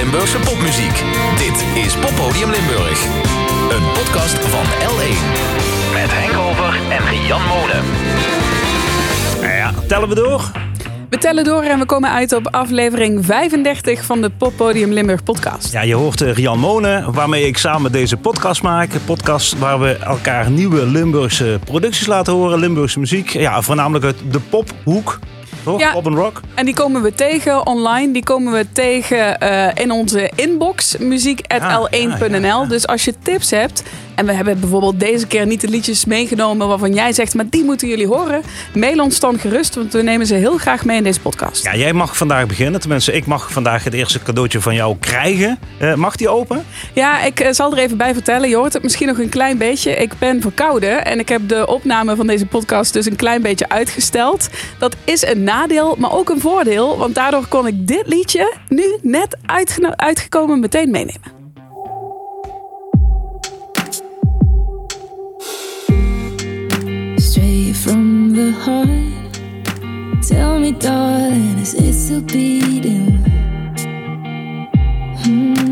Limburgse popmuziek. Dit is Poppodium Limburg. Een podcast van L1. Met Henk Over en Jan Molen. Ja, tellen we door? We tellen door en we komen uit op aflevering 35 van de Poppodium Limburg podcast. Ja, je hoort Rian Monen, waarmee ik samen deze podcast maak. Een podcast waar we elkaar nieuwe Limburgse producties laten horen. Limburgse muziek. Ja, voornamelijk uit de pophoek. Toch? Ja. Pop and rock. En die komen we tegen online. Die komen we tegen eh, in onze inbox muziek.l1.nl. Ja, ja, ja. Dus als je tips hebt. En we hebben bijvoorbeeld deze keer niet de liedjes meegenomen waarvan jij zegt, maar die moeten jullie horen. Mail ons dan gerust, want we nemen ze heel graag mee in deze podcast. Ja, jij mag vandaag beginnen. Tenminste, ik mag vandaag het eerste cadeautje van jou krijgen. Eh, mag die open? Ja, ik eh, zal er even bij vertellen. Je hoort het misschien nog een klein beetje. Ik ben verkouden en ik heb de opname van deze podcast dus een klein beetje uitgesteld. Dat is een nadeel, maar ook een voordeel. Want daardoor kon ik dit liedje nu net uitgekomen meteen meenemen. Straight from the heart. Tell me, darling, is it still beating? Hmm.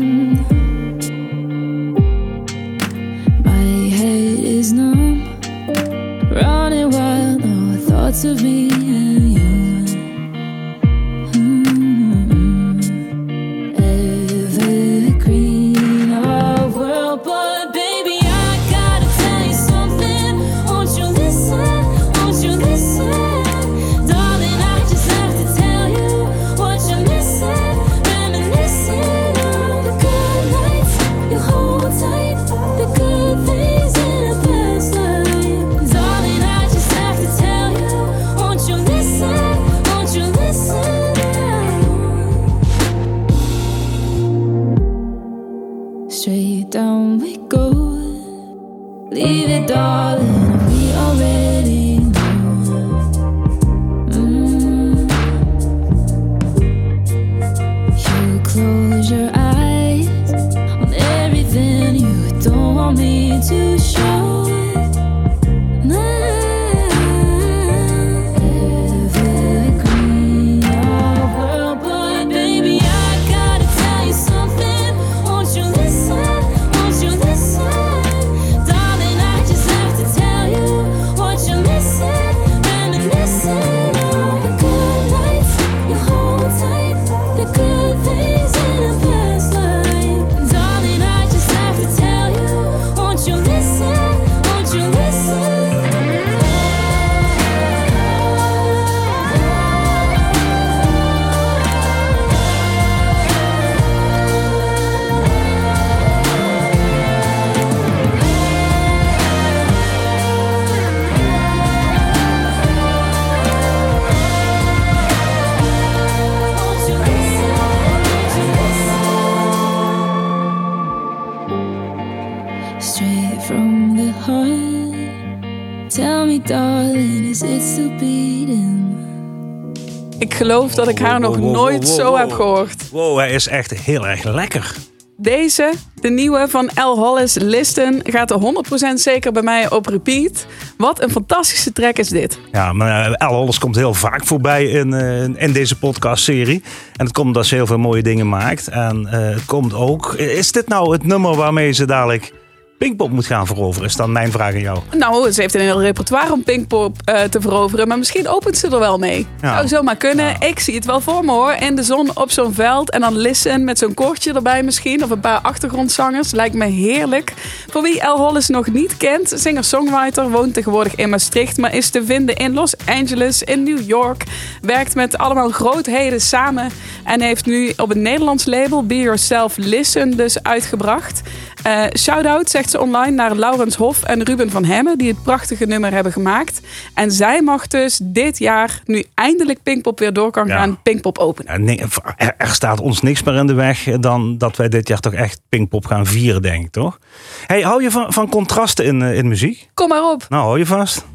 Geloof dat ik haar nog nooit zo heb gehoord. Wow, hij is echt heel erg lekker. Deze, de nieuwe van L. Hollis Listen, gaat er 100% zeker bij mij op repeat. Wat een fantastische track is dit. Ja, maar El Hollis komt heel vaak voorbij in, eh, in deze podcastserie. En het komt omdat ze heel veel mooie dingen maakt. En eh, het komt ook... Is dit nou het nummer waarmee ze dadelijk Pinkpop moet gaan veroveren? Is dan mijn vraag aan jou. Nou, ze heeft een heel repertoire om Pinkpop eh, te veroveren. Maar misschien opent ze er wel mee. Ja. Zou zomaar kunnen. Ja. Ik zie het wel voor me hoor. In de zon op zo'n veld. En dan listen met zo'n koortje erbij misschien. Of een paar achtergrondzangers. Lijkt me heerlijk. Voor wie El Hollis nog niet kent. Singer-songwriter. Woont tegenwoordig in Maastricht. Maar is te vinden in Los Angeles. In New York. Werkt met allemaal grootheden samen. En heeft nu op het Nederlands label Be Yourself Listen dus uitgebracht. Eh Shout-out, zegt ze online, naar Laurens Hof en Ruben van Hemmen, die het prachtige nummer hebben gemaakt. En zij mag dus dit jaar, nu eindelijk Pinkpop weer door kan Ja. gaan, Pinkpop openen. Nee, er, er staat ons niks meer in de weg dan dat wij dit jaar toch echt Pinkpop gaan vieren, denk ik, toch? Hey, hou je van, van contrasten in, eh, in muziek? Kom maar op. Nou, hou je vast.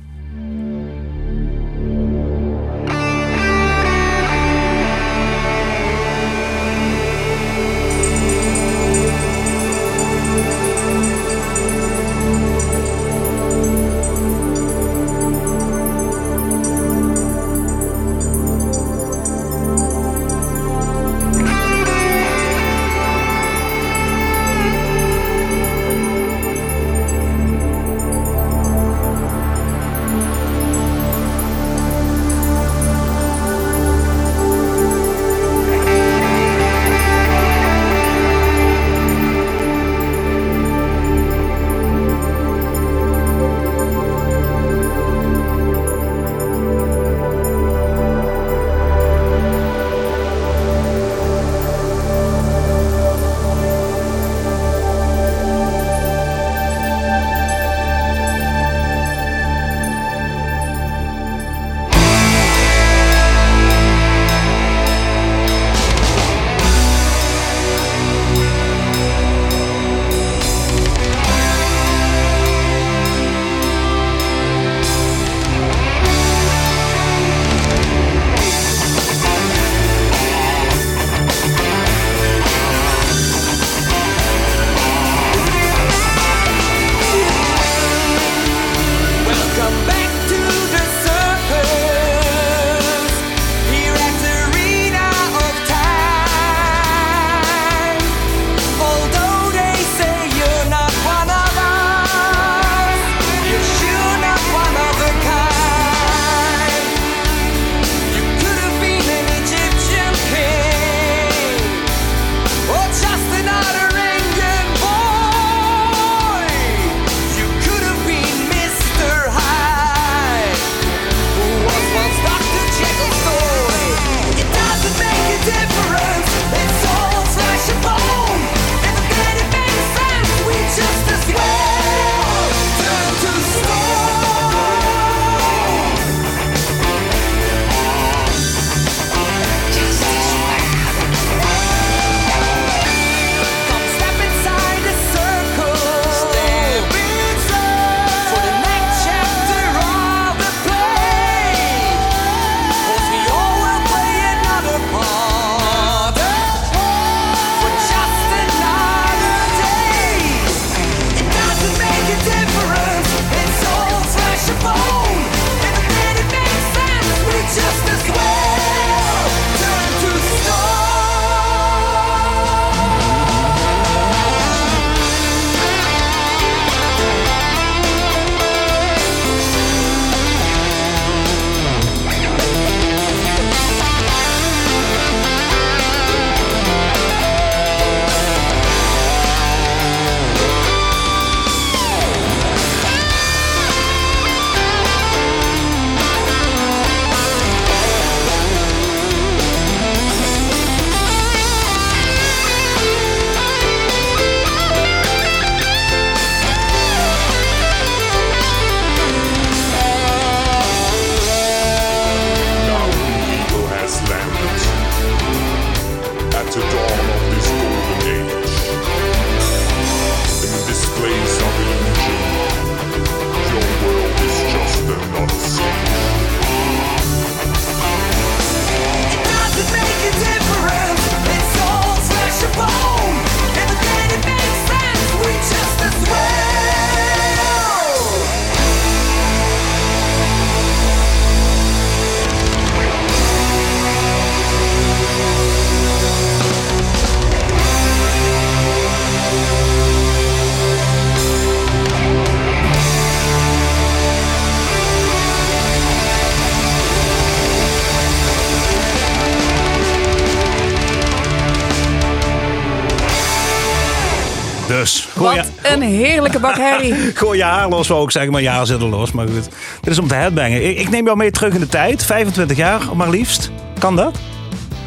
Een heerlijke bak herrie. gooi je haar los, wou ik zeggen. Maar ja, zit er los. Maar goed. Dit is om te headbangen. Ik, ik neem jou mee terug in de tijd. 25 jaar, maar liefst. Kan dat?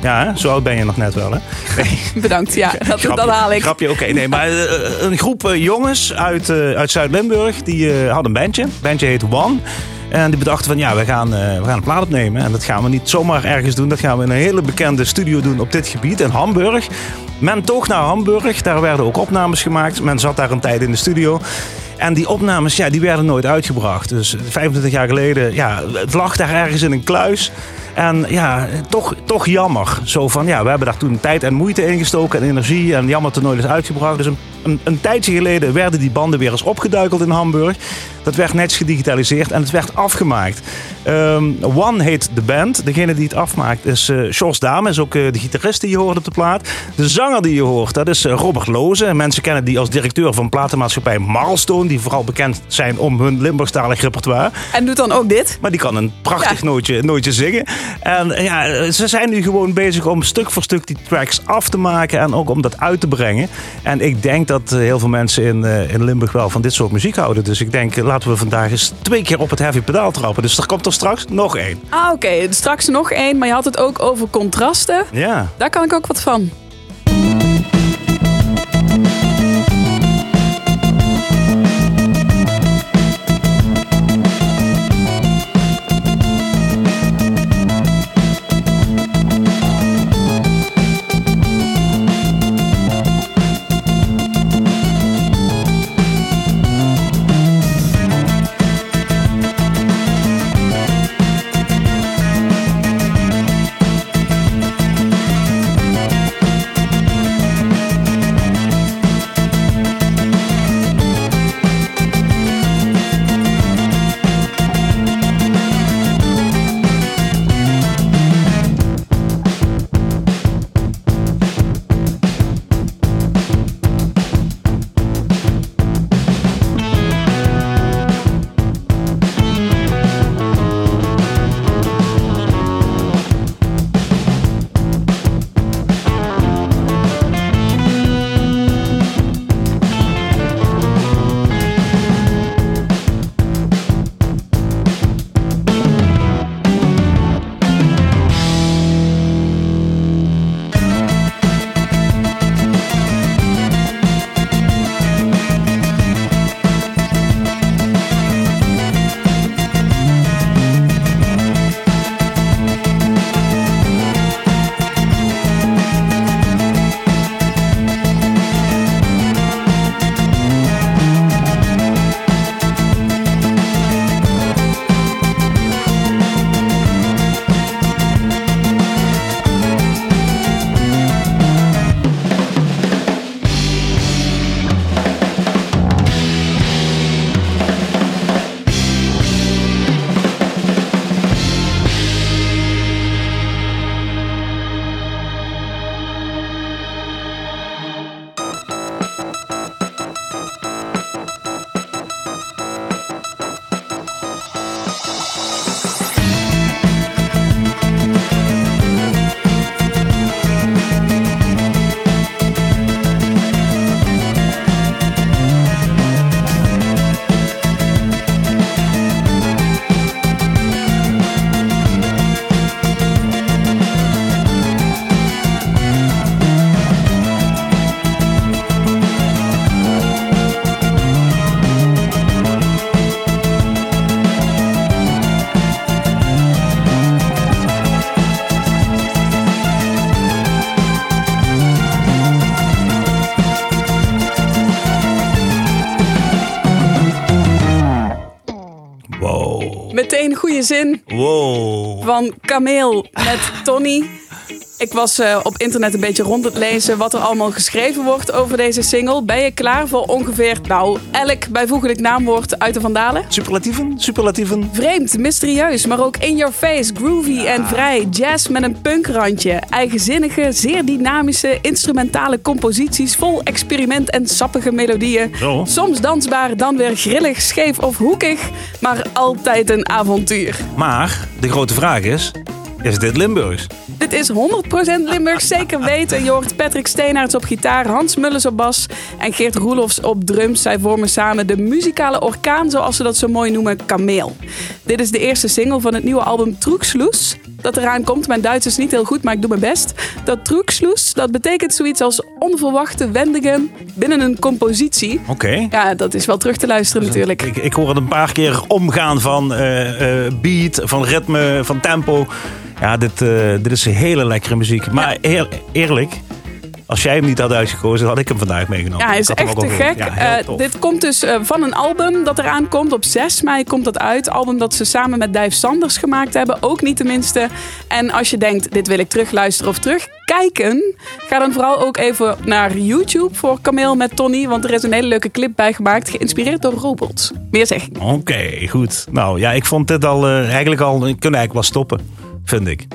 Ja, hè? zo oud ben je nog net wel, hè? Nee. Bedankt, ja, dat, Grapje, dat haal ik. Grapje, oké. Nee, maar eh, een groep eh, jongens uit, eh, uit Zuid-Limburg, die eh, hadden een bandje. Het bandje heet One. En die bedachten van, ja, we gaan, eh, we gaan een plaat opnemen. En dat gaan we niet zomaar ergens doen. Dat gaan we in een hele bekende studio doen op dit gebied, in Hamburg. Men toog naar Hamburg. Daar werden ook opnames gemaakt. Men zat daar een tijd in de studio. En die opnames, ja, die werden nooit uitgebracht. Dus 25 jaar geleden, ja, het lag daar ergens in een kluis. En ja, toch, toch jammer. Zo van, ja, we hebben daar toen tijd en moeite in gestoken en energie. En jammer dat het nooit is uitgebracht. Dus een, een, een tijdje geleden werden die banden weer eens opgeduikeld in Hamburg. Dat werd netjes gedigitaliseerd en het werd afgemaakt. Ehm, One heet de band. Degene die het afmaakt is eh Jos Dame. Is ook eh, de gitarist die je hoort op de plaat. De zanger die je hoort, dat is eh, Robert Loze. Mensen kennen die als directeur van platenmaatschappij Marlstone. Die vooral bekend zijn om hun Limburgstalig repertoire. En doet dan ook dit. Maar die kan een prachtig Ja. nootje, nootje zingen. En ja, ze zijn nu gewoon bezig om stuk voor stuk die tracks af te maken. En ook om dat uit te brengen. En ik denk dat eh, heel veel mensen in, eh, in Limburg wel van dit soort muziek houden. Dus ik denk, laten we vandaag eens twee keer op het heavy pedaal trappen. Dus er komt er straks nog één. Ah, oké. Straks nog één, maar je had het ook over contrasten. Ja. Daar kan ik ook wat van. Meteen goede zin Wow. van Kameel met Tony. Ik was eh, op internet een beetje rond het lezen wat er allemaal geschreven wordt over deze single. Ben je klaar voor ongeveer, nou, elk bijvoeglijk naamwoord uit de Vandalen? Superlatieven? Superlatieven? Vreemd, mysterieus, maar ook in your face, groovy en vrij. Jazz met een punkrandje. Eigenzinnige, zeer dynamische, instrumentale composities vol experiment en sappige melodieën. Zo. Soms dansbaar, dan weer grillig, scheef of hoekig, maar altijd een avontuur. Maar de grote vraag is, is dit Limburgs. Dit is 100% Limburg, zeker weten. Je hoort Patrick Steenaerts op gitaar, Hans Mullers op bas en Geert Roelofs op drums. Zij vormen samen de muzikale orkaan, zoals ze dat zo mooi noemen, Kameel. Dit is de eerste single van het nieuwe album Trugschluss. Dat eraan komt. Mijn Duits is niet heel goed, maar ik doe mijn best. Dat Trugschluss, dat betekent zoiets als onverwachte wendingen binnen een compositie. Oké. Ja, dat is wel terug te luisteren natuurlijk. Ik, ik hoor het een paar keer omgaan van eh, eh, beat, van ritme, van tempo. Ja, dit, eh, dit is hele lekkere muziek. Maar eer- eerlijk, als jij hem niet had uitgekozen, had ik hem vandaag meegenomen. Ja, hij is Ik echt te gek. Ja, Eh, dit komt dus eh, van een album dat eraan komt. Op 6 mei komt dat uit. Album dat ze samen met Dijf Sanders gemaakt hebben. Ook niet tenminste. En als je denkt, dit wil ik terugluisteren of terugkijken... ga dan vooral ook even naar YouTube voor Kameel met Tony. Want er is een hele leuke clip bij gemaakt. Geïnspireerd door robots. Meer zeg ik. Oké, goed. Nou ja, ik vond dit al eh, eigenlijk al. We kunnen eigenlijk wel stoppen, vind ik.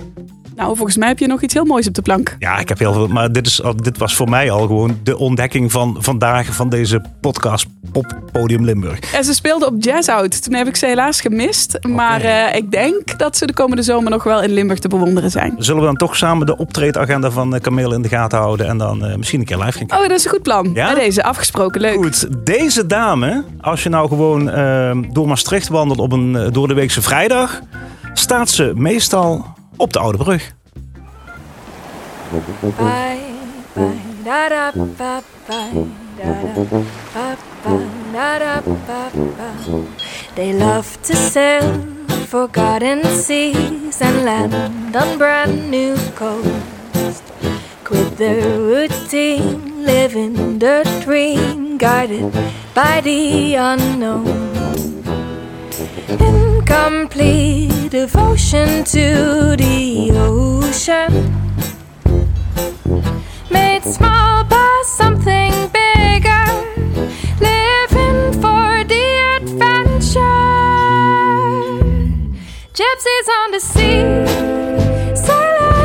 Nou, volgens mij heb je nog iets heel moois op de plank. Ja, ik heb heel veel. Maar dit, is, al- dit was voor mij al gewoon de ontdekking van vandaag van deze podcast Pop Podium Limburg. En ze speelden op Jazz Out. Toen heb ik ze helaas gemist. Maar eh, ik denk dat ze de komende zomer nog wel in Limburg te bewonderen zijn. Zullen we dan toch samen de optreedagenda van eh, Kameel in de gaten houden en dan eh, misschien een keer live gaan kijken? Oh, dat is een goed plan. Ja? Bij deze afgesproken. Leuk. Goed, deze dame, als je nou gewoon eh, door Maastricht wandelt op een eh, door de weekse vrijdag, staat ze meestal op de Oude Brug. They love to sail forgotten seas and land on brand new coast. Quit their routine, living the dream, guided by the unknown. Incomplete devotion to the ocean. Made small by something bigger, living for the adventure. Gypsies on the sea, silent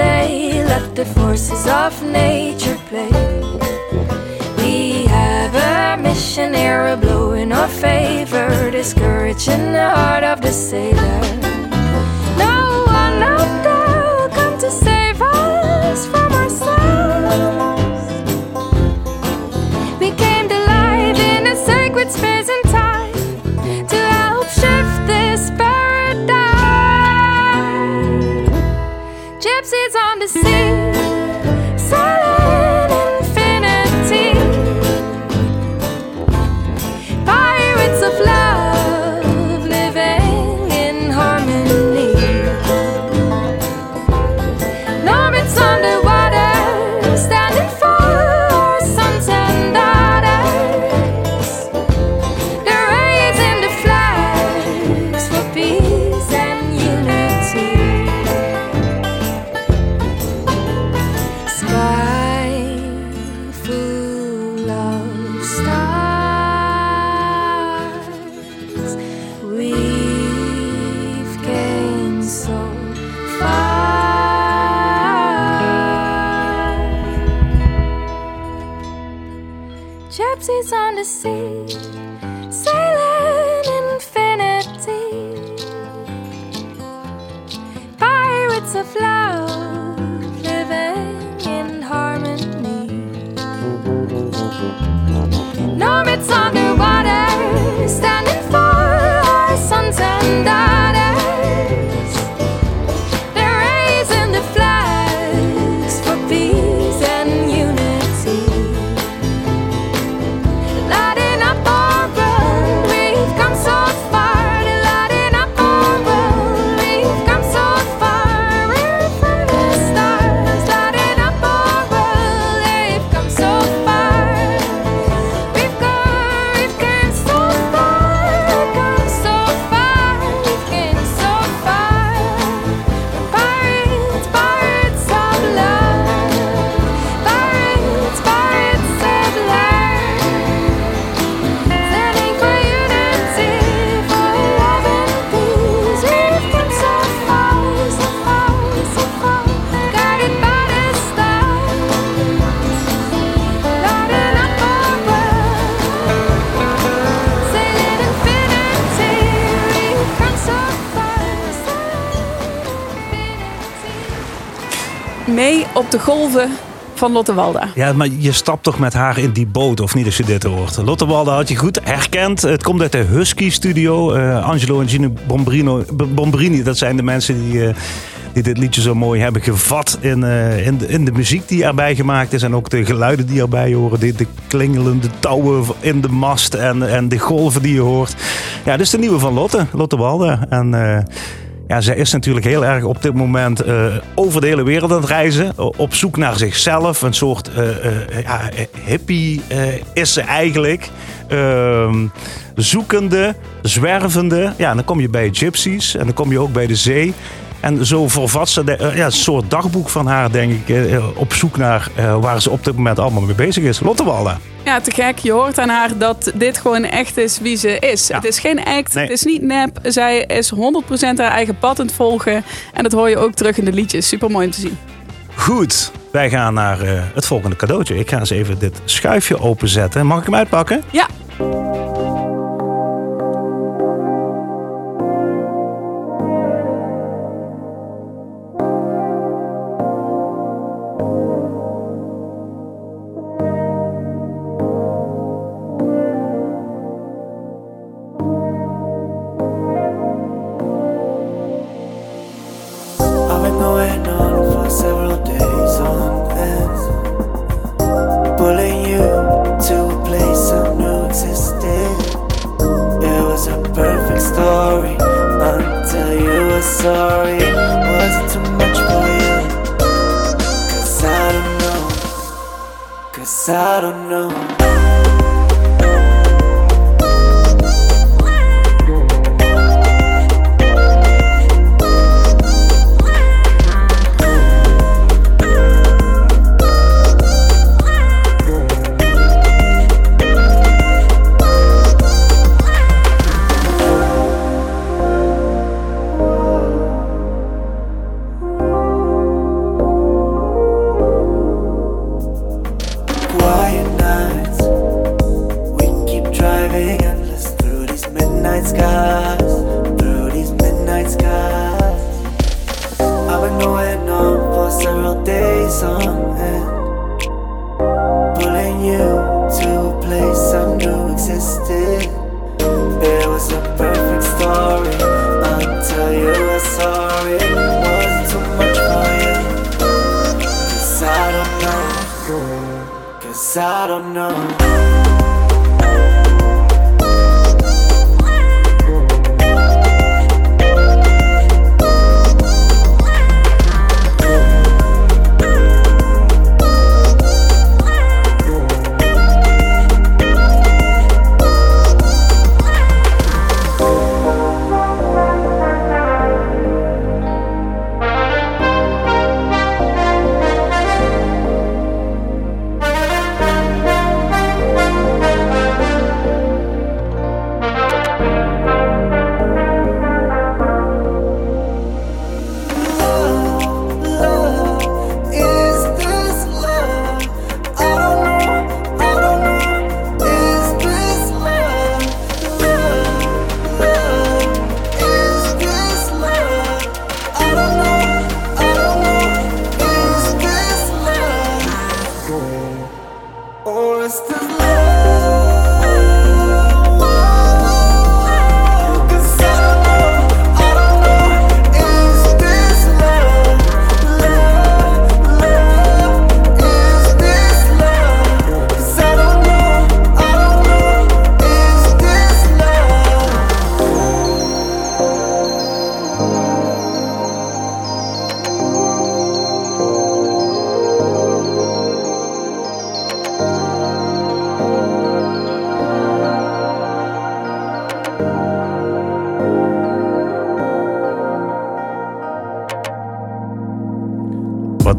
day. Let the forces of nature play. We have a mission arrow blowing our favor, discouraging the heart of the sailor. Gypsies on de golven van Lotte Walda. Ja, maar je stapt toch met haar in die boot, of niet, als je dit hoort? Lotte Walda had je goed herkend. Het komt uit de Husky Studio. Eh, Angelo en Gino Bombrino, Bombrini, dat zijn de mensen die, eh, die dit liedje zo mooi hebben gevat in, eh, in, de, in de muziek die erbij gemaakt is. En ook de geluiden die erbij horen. De, de klingelende touwen in de mast en, en de golven die je hoort. Ja, dit is de nieuwe van Lotte, Lotte Walda. En... ja, zij is natuurlijk heel erg op dit moment eh, over de hele wereld aan het reizen. Op zoek naar zichzelf. Een soort eh, eh, ja, hippie is ze eigenlijk. Ehm, zoekende, zwervende. Ja, dan kom je bij gypsies. En dan kom je ook bij de zee. En zo vervat ze de, ja, een soort dagboek van haar, denk ik. op zoek naar waar ze op dit moment allemaal mee bezig is. Lotte Wallen. Ja, te gek. Je hoort aan haar dat dit gewoon echt is wie ze is. Ja. Het is geen act, Nee. het is niet nep. Zij is 100% haar eigen pad aan het volgen. En dat hoor je ook terug in de liedjes. Super mooi om te zien. Goed, wij gaan naar eh, het volgende cadeautje. Ik ga eens even dit schuifje openzetten. Mag ik hem uitpakken? Ja, story until you were sorry. Was it too much for you? Cause I don't know. Cause I don't know.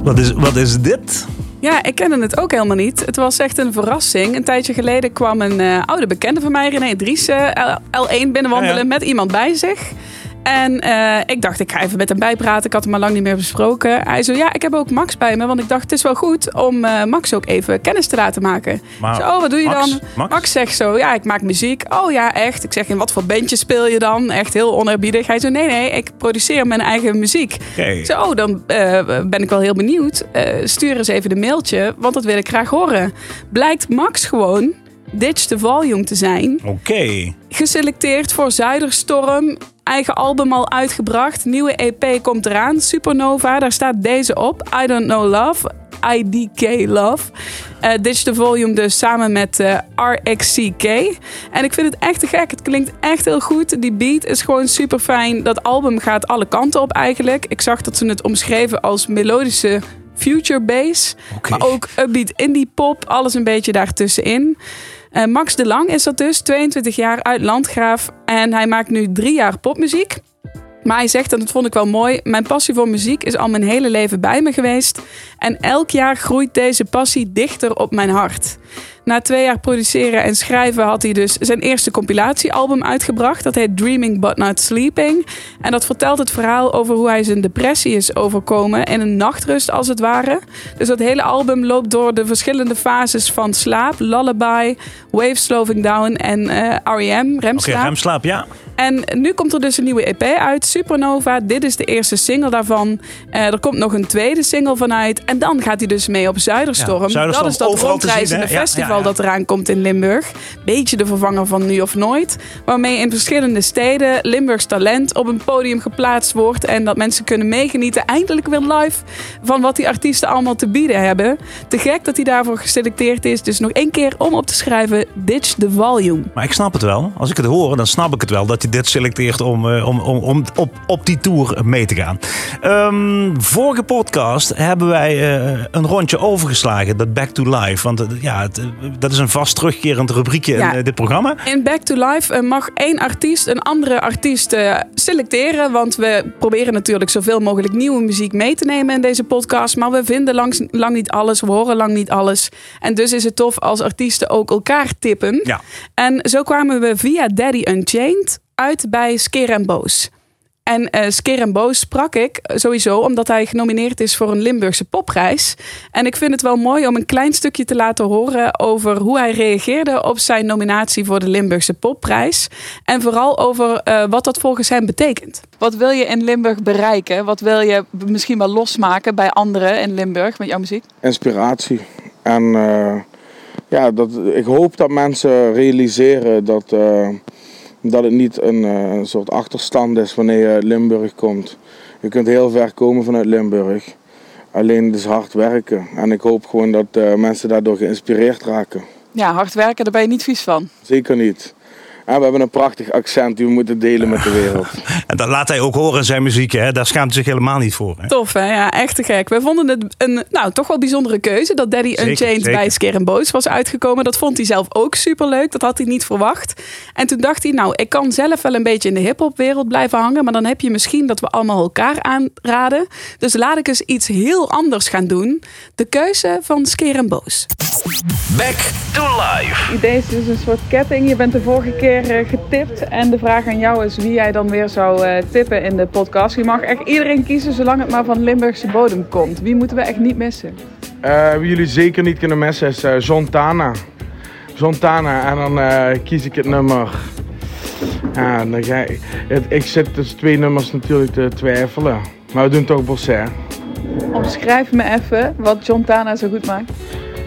Wat, is, wat is dit? Ja, ik kende het ook helemaal niet. Het was echt een verrassing. Een tijdje geleden kwam een eh, oude bekende van mij, René Driessen, L- L1 binnenwandelen Ja, ja. met iemand bij zich. En eh, ik dacht, ik ga even met hem bijpraten. Ik had hem al lang niet meer besproken. Hij zo, ja, ik heb ook Max bij me. Want ik dacht, het is wel goed om eh, Max ook even kennis te laten maken. Maar zo, oh, wat doe je Max? dan? Max? zegt zo, ja, ik maak muziek. Oh ja, echt? Ik zeg, in wat voor bandje speel je dan? Echt heel oneerbiedig. Hij zo, nee, nee, ik produceer mijn eigen muziek. Zei, oh, dan eh, ben ik wel heel benieuwd. Stuur eens even een mailtje, want dat wil ik graag horen. Blijkt Max gewoon Ditch the Volume te zijn. Oké. Geselecteerd voor Zuiderstorm. Eigen album al uitgebracht. Nieuwe EP komt eraan. Supernova, daar staat deze op. I Don't Know Love. IDK Love. Eh the Volume dus samen met eh, RXCK. En ik vind het echt te gek. Het klinkt echt heel goed. Die beat is gewoon super fijn. Dat album gaat alle kanten op eigenlijk. Ik zag dat ze het omschreven als melodische future bass. Maar ook upbeat indie pop. Alles een beetje daartussenin. Eh, Max de Lang is dat dus, 22 jaar uit Landgraaf. En hij maakt nu drie jaar popmuziek. Maar hij zegt, en dat vond ik wel mooi... mijn passie voor muziek is al mijn hele leven bij me geweest. En elk jaar groeit deze passie dichter op mijn hart. Na twee jaar produceren en schrijven had hij dus zijn eerste compilatiealbum uitgebracht. Dat heet Dreaming But Not Sleeping. En dat vertelt het verhaal over hoe hij zijn depressie is overkomen. In een nachtrust als het ware. Dus dat hele album loopt door de verschillende fases van slaap, lullaby, wave slowing down en eh, REM, remslaap. remslaap, ja. En nu komt er dus een nieuwe EP uit, Supernova. Dit is de eerste single daarvan. Eh, er komt nog een tweede single vanuit. En dan gaat hij dus mee op Zuiderstorm. Ja, Zuiderstorm dat is dat zien, rondreizende festival ja, ja. dat eraan komt in Limburg. Beetje de vervanger van Nu of Nooit. Waarmee in verschillende steden Limburgs talent op een podium geplaatst wordt. En dat mensen kunnen meegenieten, eindelijk weer live, van wat die artiesten allemaal te bieden hebben. Te gek dat hij daarvoor geselecteerd is. Dus nog één keer om op te schrijven, Ditch the Volume. Maar ik snap het wel. Als ik het hoor, dan snap ik het wel dat hij dit selecteert om, eh, om, om, om op, op die tour mee te gaan. Ehm, vorige podcast hebben wij eh, een rondje overgeslagen, dat Back to Life. Want eh, ja, het, dat is een vast terugkerend rubriekje Ja. in dit programma. In Back to Life mag één artiest een andere artiest selecteren. Want we proberen natuurlijk zoveel mogelijk nieuwe muziek mee te nemen in deze podcast. Maar we vinden langs, lang niet alles, we horen lang niet alles. En dus is het tof als artiesten ook elkaar tippen. Ja. En zo kwamen we via Daddy Unchained uit bij Skeer en Boos. En eh Skeer en Boos sprak ik sowieso omdat hij genomineerd is voor een Limburgse popprijs. En ik vind het wel mooi om een klein stukje te laten horen over hoe hij reageerde op zijn nominatie voor de Limburgse popprijs. En vooral over eh, wat dat volgens hem betekent. Wat wil je in Limburg bereiken? Wat wil je misschien wel losmaken bij anderen in Limburg met jouw muziek? inspiratie. En eh, ja, dat, ik hoop dat mensen realiseren dat, eh, dat het niet een, eh, een soort achterstand is wanneer je uit Limburg komt. Je kunt heel ver komen vanuit Limburg. Alleen het is hard werken. En ik hoop gewoon dat eh, mensen daardoor geïnspireerd raken. Ja, hard werken, daar ben je niet vies van. Zeker niet. En we hebben een prachtig accent die we moeten delen met de wereld. En dat laat hij ook horen in zijn muziek. Hè? Daar schaamt hij zich helemaal niet voor. Hè? Tof, hè? Ja, echt te gek. We vonden het een nou, toch wel bijzondere keuze dat Daddy Zeker, Unchained zeker. bij Scare and Boos was uitgekomen. Dat vond hij zelf ook superleuk. Dat had hij niet verwacht. En toen dacht hij, nou, ik kan zelf wel een beetje in de hip-hop-wereld blijven hangen. Maar dan heb je misschien dat we allemaal elkaar aanraden. Dus laat ik eens iets heel anders gaan doen. De keuze van Scare and Boos. Back to life. Idee is dus een soort ketting. Je bent de vorige keer eh, getipt. En de vraag aan jou is wie jij dan weer zou eh, tippen in de podcast. Je mag echt iedereen kiezen zolang het maar van Limburgse bodem komt. Wie moeten we echt niet missen? Eh, wie jullie zeker niet kunnen missen is eh John Tana. John Tana. En dan kies ik het nummer. Ja, dan ga ik, het, ik zit tussen twee nummers natuurlijk te twijfelen. Maar we doen toch Bossé. Omschrijf me even wat John Tana zo goed maakt.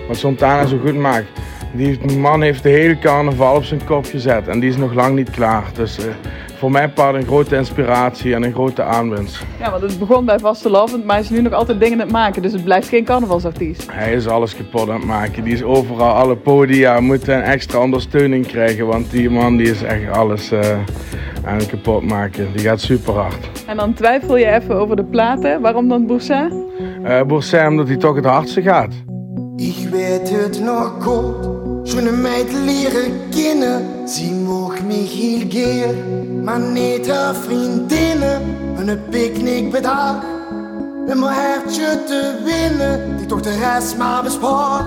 Wat John Tana zo goed maakt. Die man heeft de hele carnaval op zijn kop gezet. En die is nog lang niet klaar. Dus eh, voor mij part een grote inspiratie en een grote aanwinst. Ja, want het begon bij Vastelovend, maar hij is nu nog altijd dingen aan het maken. Dus het blijft geen carnavalsartiest. Hij is alles kapot aan het maken. Die is overal, alle podia moeten een extra ondersteuning krijgen. Want die man die is echt alles eh, aan het kapot maken. Die gaat super hard. En dan twijfel je even over de platen. Waarom dan Boursin? Uh, Boursin, omdat hij toch het hardste gaat. Ik weet het nog goed, schon een meid leren kennen. Ze mocht mich heel geer, maar niet haar vriendinnen. Een picknick bedacht, om mijn hertje te winnen. Die toch de rest maar bespaar.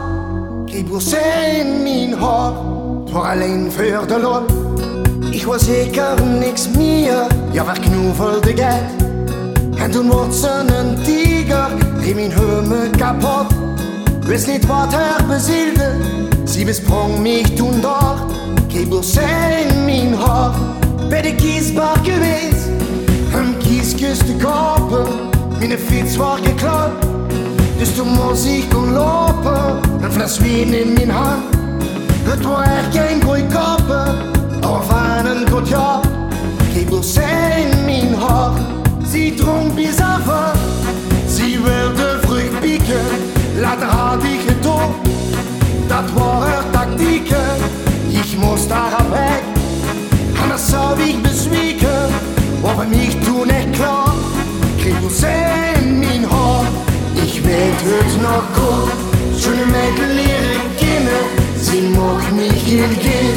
Kreeg Boursin in mijn hart, het was alleen voor de lol. Ik was zeker niks meer, ja verknoevelde geld. En toen wordt ze een tiger, reed mijn humme kapot. Wist niet wat haar bezielde, ze besprong mich toen door. Kreeg bloos in mijn hart, bij de kiesbar geweest. Een kieskus te kopen, mijn fiets was geklapt. Dus toen moest ik kon lopen, een fles wien in mijn hand. Het was echt geen goeie koppen, of aan een goed jaar. Kreeg bloos in mijn hart, ze dronk bis af. Ze wilde vrucht pieken, later had ik het door. Dat waren tactieken, ik moest daar weg. Anders zou ik bezwieken, of mich toen echt klaar. Kreeg bloos in mijn hart, ik weet het nog goed. Schöne Mädel leren kennen, sie mocht mich heel.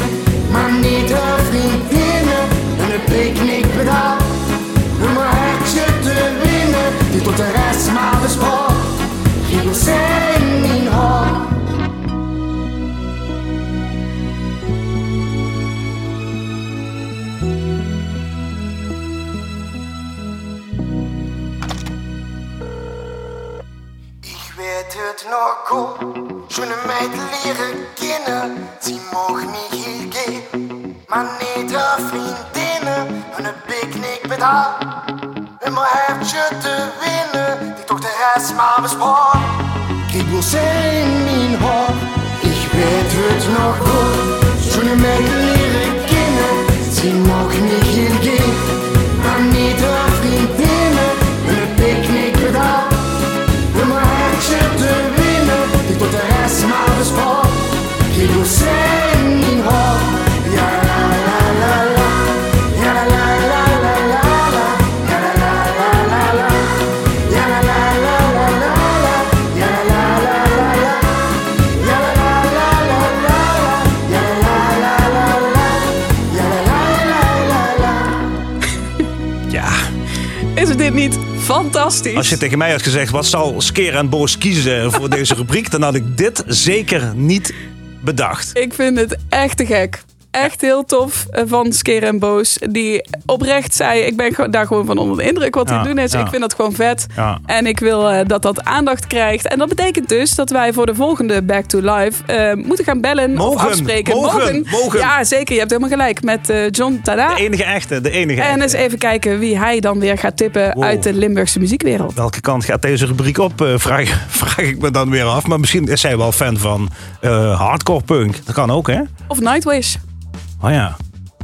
Maar niet haar vriendinnen, en een picknick bedacht. Om een hartje te winnen, die tot de rest maar bespaart. Maar niet haar vriendinnen, hun picknick met. Om een hartje te winnen, die toch de rest maar bespaart. Kreeg bloos in mijn hart, ik weet het nog goed, schöne meid leren kennen, sie fantastisch? als je tegen mij had gezegd, wat zal Skeer en Boos kiezen voor deze rubriek, dan had ik dit zeker niet bedacht. Ik vind het echt te gek. Echt heel tof eh, van Skeer en Boos. Die oprecht zei: Ik ben daar gewoon van onder de indruk wat hij doen is. Ik vind dat gewoon vet. En ik wil eh, dat dat aandacht krijgt. En dat betekent dus dat wij voor de volgende Back to Live eh, moeten gaan bellen of Mogen, afspreken. mogen, mogen. Ja, zeker. Je hebt helemaal gelijk met John Tada. De enige echte, de enige En echte. eens even kijken wie hij dan weer gaat tippen Wow. uit de Limburgse muziekwereld. Welke kant gaat deze rubriek op, vraag, vraag ik me dan weer af. Maar misschien is zij wel fan van hardcore punk. Dat kan ook, hè? Of Nightwish. Oh ja.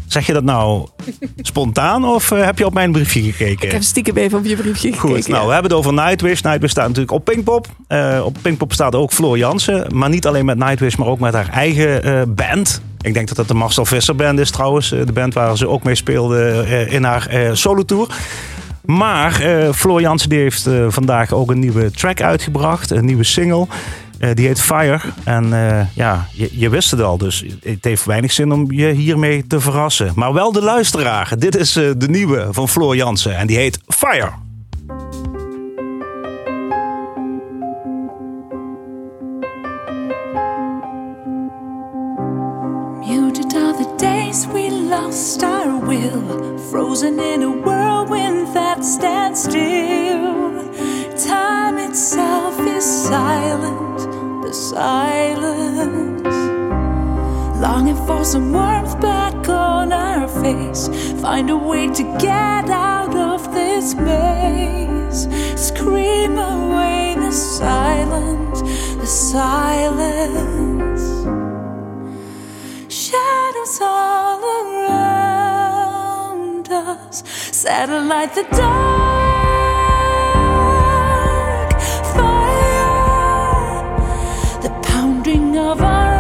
Zeg je dat nou spontaan of eh, heb je op mijn briefje gekeken? Ik heb stiekem even op je briefje gekeken. Goed, nou, ja. we hebben het over Nightwish. Nightwish staat natuurlijk op Pinkpop. Eh, op Pinkpop staat ook Floor Jansen. Maar niet alleen met Nightwish, maar ook met haar eigen eh, band. Ik denk dat het de Marcel Visser band is trouwens. De band waar ze ook mee speelde in haar eh solotour. Maar Floor Jansen die heeft vandaag ook een nieuwe track uitgebracht. Een nieuwe single. Eh, die heet Fire. En eh, ja, je, wist het al. Dus het heeft weinig zin om je hiermee te verrassen. Maar wel de luisteraar. Dit is eh, de nieuwe van Floor Jansen. En die heet Fire. Muted are the days we lost our will, frozen in a whirlwind that stands still. Time itself is silent, the silence. Longing for some warmth back on our face, find a way to get out of this maze. Scream away the silence, the silence. Shadows all around us, satellite the dark of our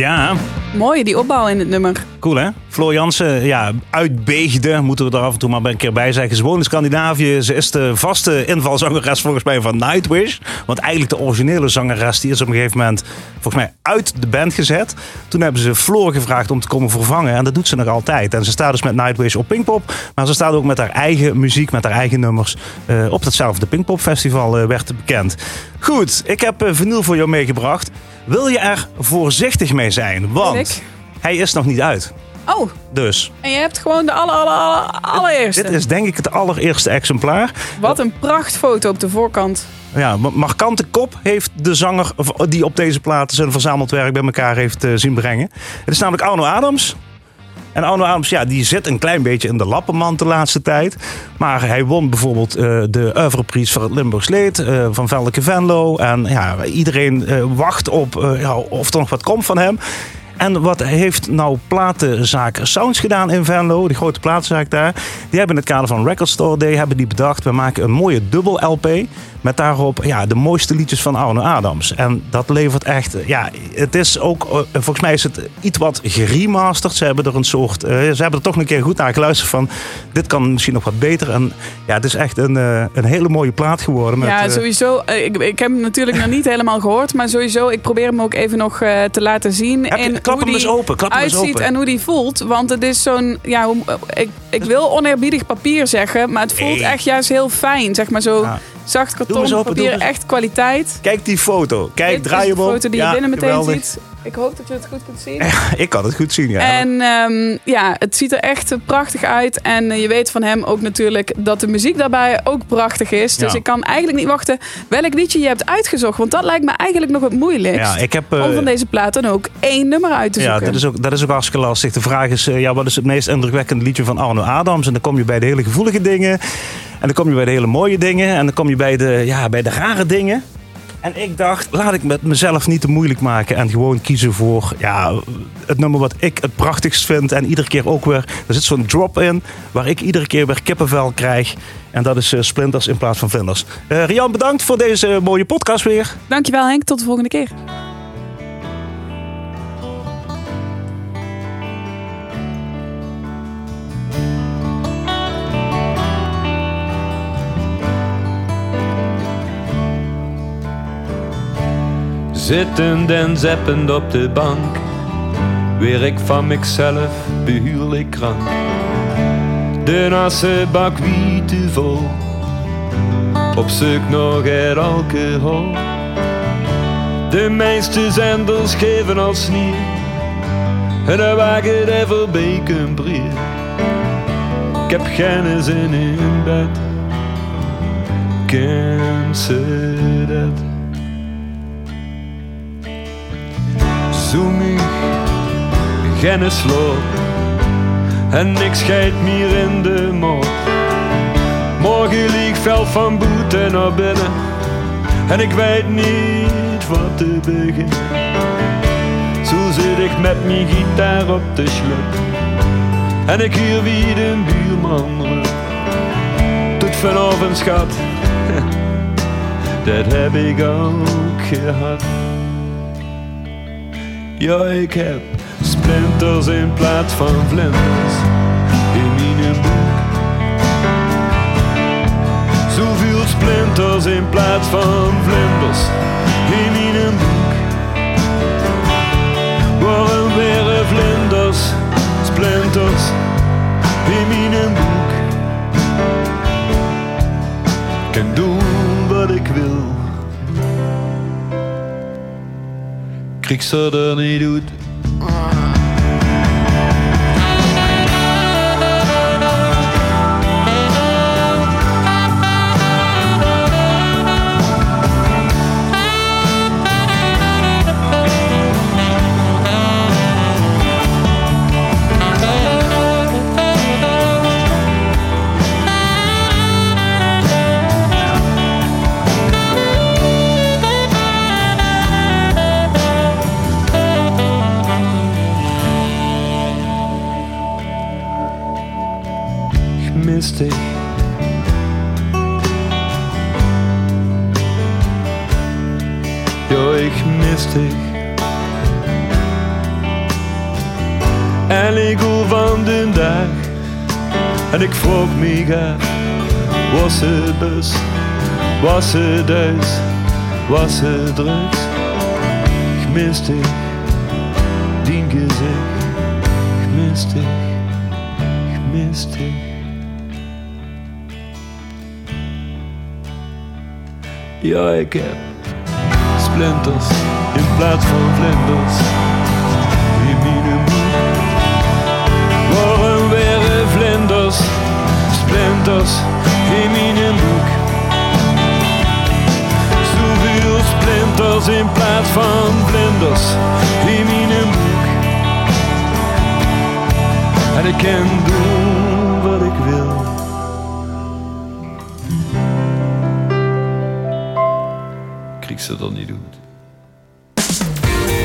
Ja, Mooi, die opbouw in het nummer. Cool hè? Floor Jansen, ja, uit moeten we er af en toe maar een keer bij zeggen. Ze woont in Scandinavië. Ze is de vaste invalzangeres volgens mij van Nightwish. Want eigenlijk de originele zangeres, die is op een gegeven moment volgens mij uit de band gezet. Toen hebben ze Floor gevraagd om te komen vervangen. En dat doet ze nog altijd. En ze staat dus met Nightwish op Pinkpop. Maar ze staat ook met haar eigen muziek, met haar eigen nummers. eh, op datzelfde Pinkpop Festival eh, werd bekend. Goed, ik heb uh, voor jou meegebracht. Wil je er voorzichtig mee zijn? Want? Hij is nog niet uit. Oh, Dus en je hebt gewoon de aller, aller, aller, allereerste. dit is denk ik het allereerste exemplaar. Wat een prachtfoto op de voorkant. Ja, ma- markante kop heeft de zanger die op deze platen zijn verzameld werk bij elkaar heeft eh, zien brengen. Het is namelijk Arno Adams. En Arno Adams, ja, die zit een klein beetje in de lappenmand de laatste tijd. Maar hij won bijvoorbeeld eh, de Oeuvreprijs voor het Limburgs Leed eh, van Veldeke Venlo. En ja, iedereen wacht op ja, of er nog wat komt van hem. En wat heeft nou platenzaak Sounds gedaan in Venlo, die grote platenzaak daar? Die hebben in het kader van Record Store Day hebben die bedacht, we maken een mooie dubbel LP met daarop ja, de mooiste liedjes van Arno Adams. En dat levert echt, ja, het is ook, eh, volgens mij is het iets wat geremasterd. Ze hebben er een soort, eh, ze hebben er toch een keer goed naar geluisterd van, dit kan misschien nog wat beter. En ja, het is echt een, eh, een hele mooie plaat geworden. Met, ja, eh, sowieso. eh, Ik, ik heb hem natuurlijk nog niet helemaal gehoord. Maar sowieso, ik probeer hem ook even nog eh, te laten zien. Heb en klap hoe hem die eens open, klap hem eens open. en hoe die voelt. Want het is zo'n... Ja, hoe, ik, ik wil oneerbiedig papier zeggen. Maar het voelt echt juist heel fijn. Zeg maar zo Ja. Zacht karton papier. Echt kwaliteit. Kijk die foto. Kijk, Dit draai is hem de om. foto die Ja, je binnen meteen geweldig. ziet. Ik hoop dat je het goed kunt zien. Ik kan het goed zien, ja. En ehm, ja, het ziet er echt prachtig uit. En eh, je weet van hem ook natuurlijk dat de muziek daarbij ook prachtig is. Dus Ja. ik kan eigenlijk niet wachten welk liedje je hebt uitgezocht. Want dat lijkt me eigenlijk nog het moeilijkst. ja, ik heb... eh, Om van deze plaat dan ook één nummer uit te Ja, zoeken. dat is, ook, dat is ook hartstikke lastig. De vraag is, eh, ja, wat is het meest indrukwekkende liedje van Arno Adams? En dan kom je bij de hele gevoelige dingen. En dan kom je bij de hele mooie dingen. En dan kom je bij de, ja, bij de rare dingen. En ik dacht, laat ik met mezelf niet te moeilijk maken. En gewoon kiezen voor ja, het nummer wat ik het prachtigst vind. En iedere keer ook weer, er zit zo'n drop in. Waar ik iedere keer weer kippenvel krijg. En dat is eh, Splinters in plaats van Vlinders. Eh, Rian, bedankt voor deze mooie podcast weer. Dankjewel Henk, tot de volgende keer. Zittend en zeppend op de bank, weer ik van mezelf behuurlijk krank. De nassenbak wie te vol, op zoek nog het alcohol. De meeste zenders geven als sneer, en dan wagen er voorbij een brief. ik heb geen zin in bed. Kent ze dat? Zoem ik, geen sloop en niks scheidt meer in de mond. Morgen lieg vel van boete naar binnen en ik weet niet wat te beginnen. Zo zit ik met mijn gitaar op de slip en ik hier wie de buurman roept. Tot vanavond schat, dat heb ik ook gehad. Ja, ik heb splinters in plaats van vlinders in mijn boek. Zoveel splinters in plaats van vlinders in mijn boek. Waarom weer vlinders, splinters in mijn boek? Ik kan doen wat ik wil. Ze er niet uit. Ik mis dich. En ik hoor van de dag. En ik vroeg me af. Was het bus? Was het thuis? Was het drugs? Ik mis dich. Dien gezicht. Ik mis. Ik mis. Ja, ik heb in plaats van vlinders in mijn boek. Waarom weer vlinders, splinters in mijn boek? Zoveel splinters in plaats van vlinders in mijn boek. En ik kan doen Dat niet doet.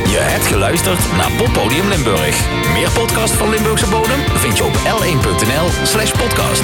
Je hebt geluisterd naar Poppodium Limburg. Meer podcast van Limburgse bodem vind je op l1.nl slash podcast.